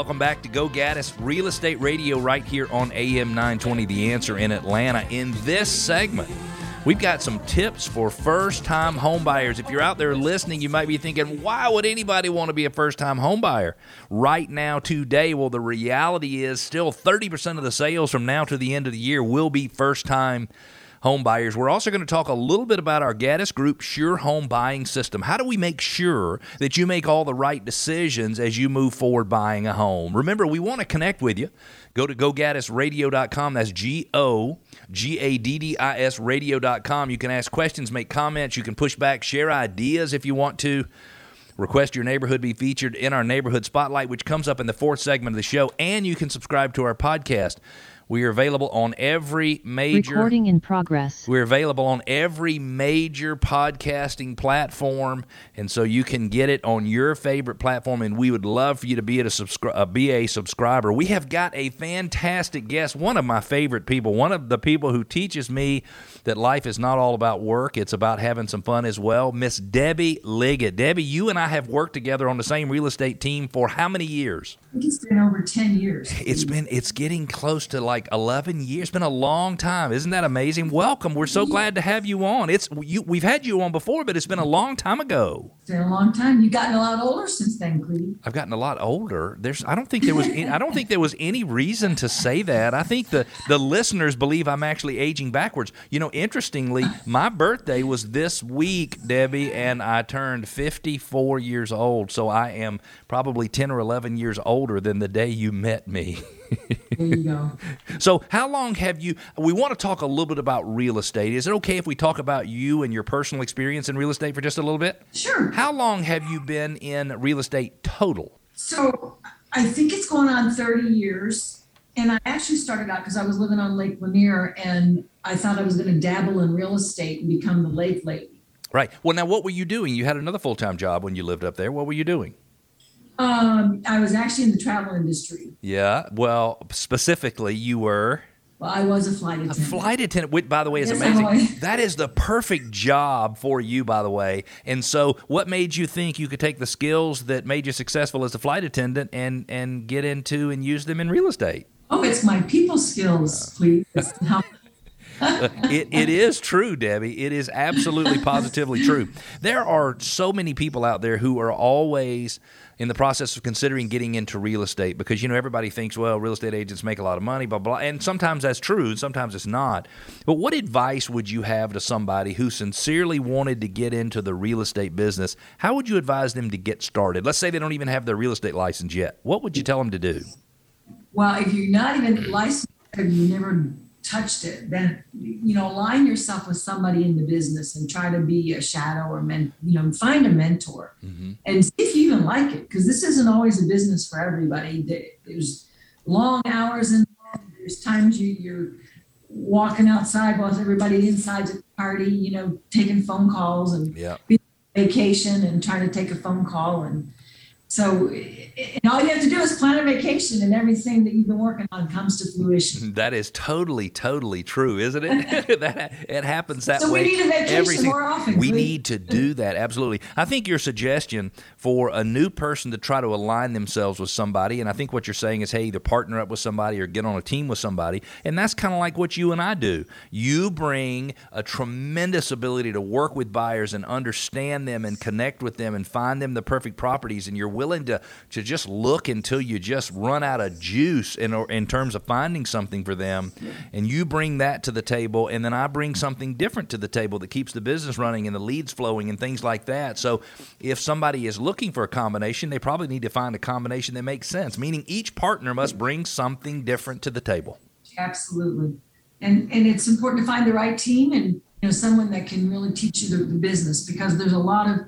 Welcome back to Go Gaddis Real Estate Radio right here on AM 920 The Answer in Atlanta. In this segment, we've got some tips for first time homebuyers. If you're out there listening, you might be thinking, why would anybody want to be a first time homebuyer right now, today? Well, the reality is still 30% of the sales from now to the end of the year will be first time home buyers. We're also going to talk a little bit about our Gaddis Group Sure Home Buying System. How do we make sure that you make all the right decisions as you move forward buying a home? Remember, we want to connect with you. Go to gogaddisradio.com. That's G O G A D D I S radio.com. You can ask questions, make comments, you can push back, share ideas if you want to. Request your neighborhood be featured in our neighborhood spotlight, which comes up in the fourth segment of the show, and you can subscribe to our podcast. We are available on every major Recording in progress. we're available on every major podcasting platform, and so you can get it on your favorite platform. And we would love for you to be a, subscri- uh, be a subscriber. We have got a fantastic guest, one of my favorite people, one of the people who teaches me that life is not all about work; it's about having some fun as well. Miss Debbie Liggett. Debbie, you and I have worked together on the same real estate team for how many years? I think it's been over 10 years. It's been it's getting close to like 11 years. It's been a long time. Isn't that amazing? Welcome. We're so glad to have you on. It's you we've had you on before, but it's been a long time ago. Been a long time. You've gotten a lot older since then, Cleve. I've gotten a lot older. There's I don't think there was any, I don't think there was any reason to say that. I think the the listeners believe I'm actually aging backwards. You know, interestingly, my birthday was this week, Debbie, and I turned 54 years old. So I am probably 10 or 11 years older than the day you met me. There you go. So, how long have you? We want to talk a little bit about real estate. Is it okay if we talk about you and your personal experience in real estate for just a little bit? Sure. How long have you been in real estate total? So I think it's going on 30 years. And I actually started out because I was living on Lake Lanier and I thought I was going to dabble in real estate and become the lake lady. Right. Well, now, what were you doing? You had another full time job when you lived up there. What were you doing? Um, I was actually in the travel industry. Yeah. Well, specifically, you were Well, I was a flight a attendant. flight attendant, which, by the way, is Yes, amazing. That is the perfect job for you, by the way. And so, what made you think you could take the skills that made you successful as a flight attendant and and get into and use them in real estate? oh, it's my people skills, please. It's how- it, it is true, Debbie. It is absolutely positively true. There are so many people out there who are always in the process of considering getting into real estate because you know everybody thinks well real estate agents make a lot of money blah blah and sometimes that's true and sometimes it's not. But what advice would you have to somebody who sincerely wanted to get into the real estate business? How would you advise them to get started? Let's say they don't even have their real estate license yet. What would you tell them to do? Well, if you're not even licensed you never touched it, then you know align yourself with somebody in the business and try to be a shadow or men. You know, find a mentor mm-hmm. and see if you even like it because this isn't always a business for everybody. There's long hours and There's times you you're walking outside while everybody inside's at the party. You know, taking phone calls and yeah vacation and trying to take a phone call and so and all you have to do is plan a vacation and everything that you've been working on comes to fruition That is totally, totally true, isn't it? that it happens that So we way. need a vacation every sing- more often, We please. need to do that absolutely. I think your suggestion for a new person to try to align themselves with somebody, and I think what you're saying is, hey, either partner up with somebody or get on a team with somebody, and that's kind of like what you and I do. You bring a tremendous ability to work with buyers and understand them and connect with them and find them the perfect properties, and you're willing to to just look until you just run out of juice in in terms of finding something for them, and you bring that to the table, and then I bring something different to the table that keeps the business running and the leads flowing and things like that. So, if somebody is looking for a combination, they probably need to find a combination that makes sense. Meaning, each partner must bring something different to the table. absolutely and and it's important to find the right team and you know someone that can really teach you the, the business because there's a lot of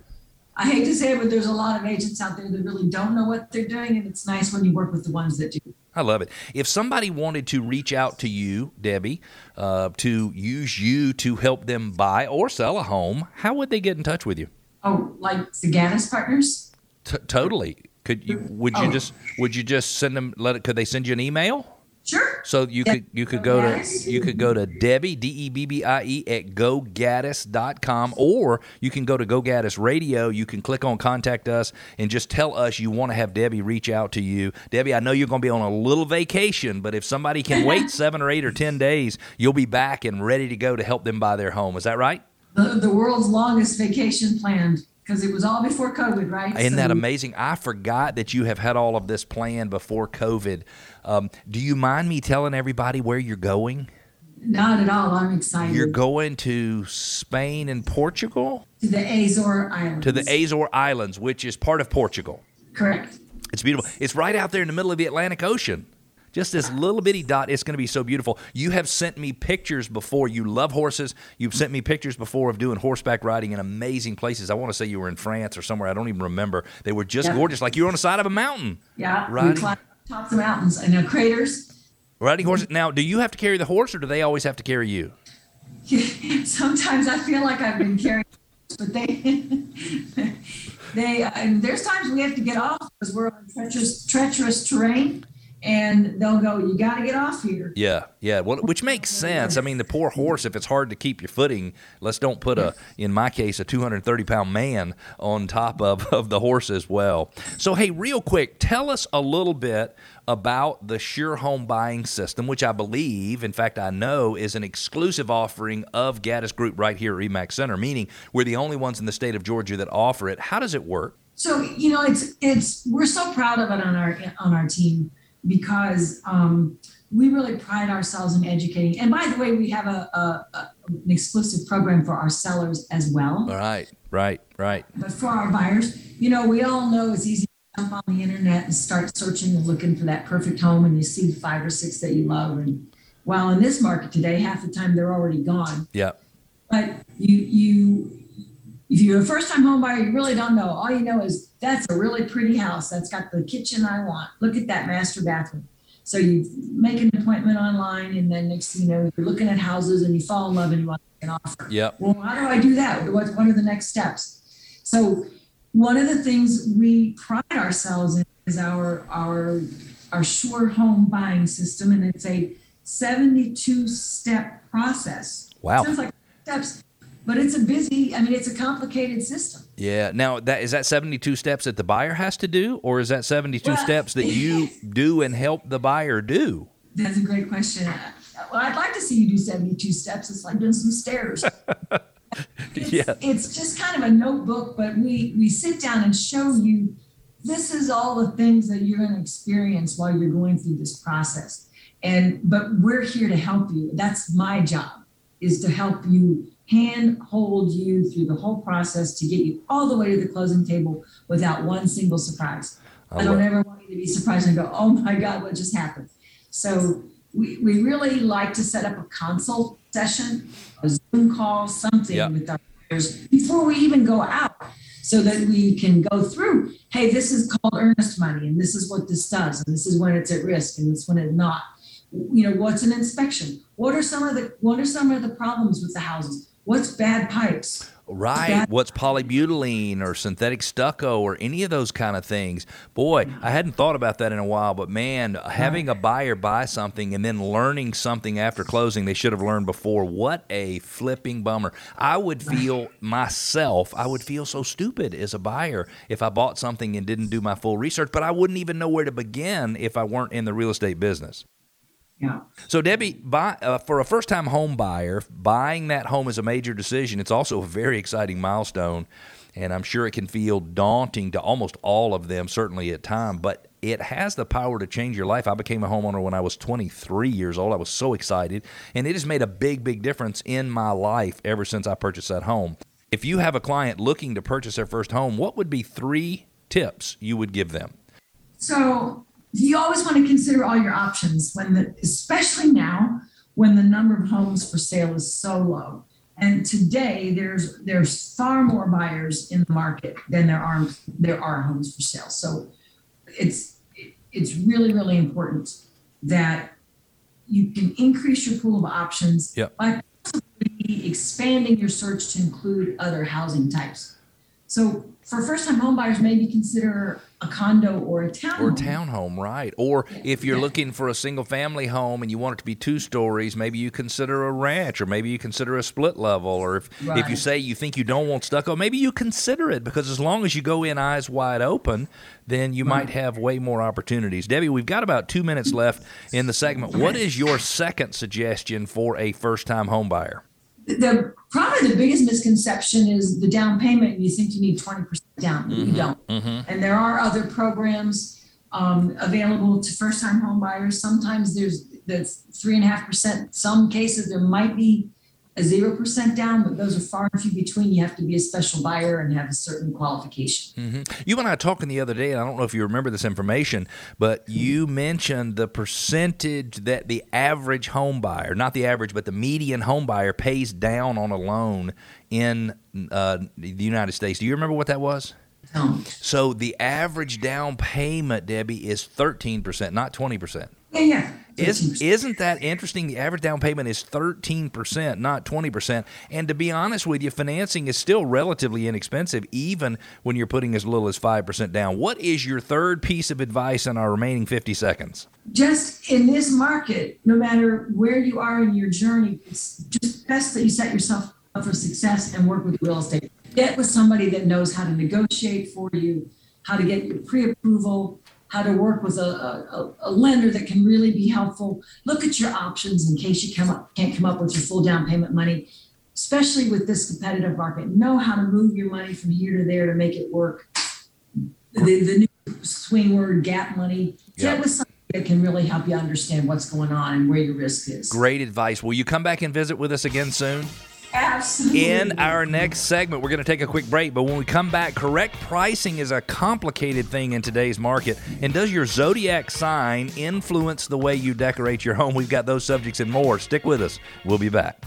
i hate to say it but there's a lot of agents out there that really don't know what they're doing and it's nice when you work with the ones that do I love it. If somebody wanted to reach out to you, Debbie, uh, to use you to help them buy or sell a home, how would they get in touch with you? oh like the Gaddis partners T- totally. Could you? Would you Oh. just? Would you just send them? Let it? Could they send you an email? Sure. So you could you could go to you could go to Debbie D E B B I E at gogaddis.com or you can go to Go Gaddis Radio. You can click on contact us and just tell us you want to have Debbie reach out to you. Debbie, I know you're going to be on a little vacation, but if somebody can wait seven or eight or ten days, you'll be back and ready to go to help them buy their home. Is that right? The, the world's longest vacation planned because it was all before COVID, right? Isn't so, that amazing? I forgot that you have had all of this planned before COVID. Um, do you mind me telling everybody where you're going? Not at all. I'm excited. You're going to Spain and Portugal? To the Azore Islands. To the Azore Islands, which is part of Portugal. Correct. It's beautiful. It's right out there in the middle of the Atlantic Ocean. Just this little bitty dot. It's going to be so beautiful. You have sent me pictures before. You love horses. You've sent me pictures before of doing horseback riding in amazing places. I want to say you were in France or somewhere. I don't even remember. They were just yeah. gorgeous, like you were on the side of a mountain. Yeah, riding. we climbed tops of mountains and uh, craters. Riding horses. Now, do you have to carry the horse, or do they always have to carry you? Sometimes I feel like I've been carrying, but they they and there's times we have to get off because we're on treacherous treacherous terrain and they'll go, "You got to get off here." Yeah, yeah. Well, which makes sense. I mean, the poor horse. If it's hard to keep your footing, let's don't put a, in my case, a 230 pound man on top of of the horse as well. So, hey, real quick, tell us a little bit about the Sure Home Buying System, which I believe, in fact, I know, is an exclusive offering of Gaddis Group right here at RE/MAX Center. Meaning, we're the only ones in the state of Georgia that offer it. How does it work? So, you know, it's it's we're so proud of it on our on our team because um, we really pride ourselves in educating. And by the way, we have a, a, a, an exclusive program for our sellers as well. All right, right, right. But for our buyers, you know, we all know it's easy to jump on the internet and start searching and looking for that perfect home, and you see five or six that you love. And while in this market today, half the time they're already gone. Yeah. But you you if you're a first time home buyer, you really don't know. All you know is that's a really pretty house. That's got the kitchen I want. Look at that master bathroom. So you make an appointment online, and then next thing you know, you're looking at houses and you fall in love and you want to make an offer. Yeah. Well, how do I do that? What, what are the next steps? So one of the things we pride ourselves in is our our our sure home buying system, and it's a 72 step process. Wow. Sounds like steps but it's a busy i mean it's a complicated system. Yeah. Now that is that 72 steps that the buyer has to do or is that 72 well, steps that you do and help the buyer do? That's a great question. Well i'd like to see you do 72 steps. It's like doing some stairs. It's, yeah. it's just kind of a notebook but we we sit down and show you this is all the things that you're going to experience while you're going through this process. And but we're here to help you. That's my job is to help you hand hold you through the whole process to get you all the way to the closing table without one single surprise. I, I don't ever want you to be surprised and go, oh my God, what just happened? So we, we really like to set up a consult session, a Zoom call, something yep. with our buyers before we even go out so that we can go through, hey, this is called earnest money and this is what this does and this is when it's at risk and this when it's not. You know, what's an inspection? What are some of the what are some of the problems with the houses? What's bad pipes? Right. Bad- What's polybutylene or synthetic stucco or any of those kind of things? Boy, I hadn't thought about that in a while, but man, having a buyer buy something and then learning something after closing they should have learned before, what a flipping bummer. I would feel myself, I would feel so stupid as a buyer if I bought something and didn't do my full research, but I wouldn't even know where to begin if I weren't in the real estate business. Yeah. So Debbie, buy, uh, for a first-time home buyer, buying that home is a major decision. It's also a very exciting milestone, and I'm sure it can feel daunting to almost all of them, certainly at time. But it has the power to change your life. I became a homeowner when I was 23 years old. I was so excited, and it has made a big, big difference in my life ever since I purchased that home. If you have a client looking to purchase their first home, what would be three tips you would give them? So you always want to consider all your options when the, especially now when the number of homes for sale is so low. And today there's there's far more buyers in the market than there are there are homes for sale. So it's it's really really important that you can increase your pool of options yep. by expanding your search to include other housing types. So for first time home buyers, maybe consider a condo or a townhome. Or a townhome, right. Or if you're looking for a single family home and you want it to be two stories, maybe you consider a ranch or maybe you consider a split level. Or if, right. if you say you think you don't want stucco, maybe you consider it because as long as you go in eyes wide open, then you right. might have way more opportunities. Debbie, we've got about two minutes left in the segment. What is your second suggestion for a first time home buyer? The probably the biggest misconception is the down payment. You think you need twenty percent down, mm-hmm, you don't. Mm-hmm. And there are other programs um, available to first-time home buyers. Sometimes there's that's three and a half percent. Some cases there might be a zero percent down, but those are far and few between. You have to be a special buyer and have a certain qualification. Mm-hmm. You and I talking the other day, and I don't know if you remember this information, but you mentioned the percentage that the average home buyer, not the average, but the median home buyer pays down on a loan in uh, the United States. Do you remember what that was? No. So the average down payment, Debbie, is thirteen percent, not twenty percent. Yeah, yeah. Is, isn't that interesting? The average down payment is 13%, not 20%. And to be honest with you, financing is still relatively inexpensive, even when you're putting as little as 5% down. What is your third piece of advice in our remaining 50 seconds? Just in this market, no matter where you are in your journey, it's just best that you set yourself up for success and work with real estate. Get with somebody that knows how to negotiate for you, how to get your pre approval how to work with a, a, a, lender that can really be helpful. Look at your options in case you come up, can't come up with your full down payment money, especially with this competitive market. Know how to move your money from here to there to make it work. The, the new swing word gap money. Get with somebody that can really help you understand what's going on and where your risk is. Great advice. Will you come back and visit with us again soon? Absolutely. In our next segment, we're going to take a quick break, but when we come back, correct pricing is a complicated thing in today's market. And does your zodiac sign influence the way you decorate your home? We've got those subjects and more. Stick with us. We'll be back.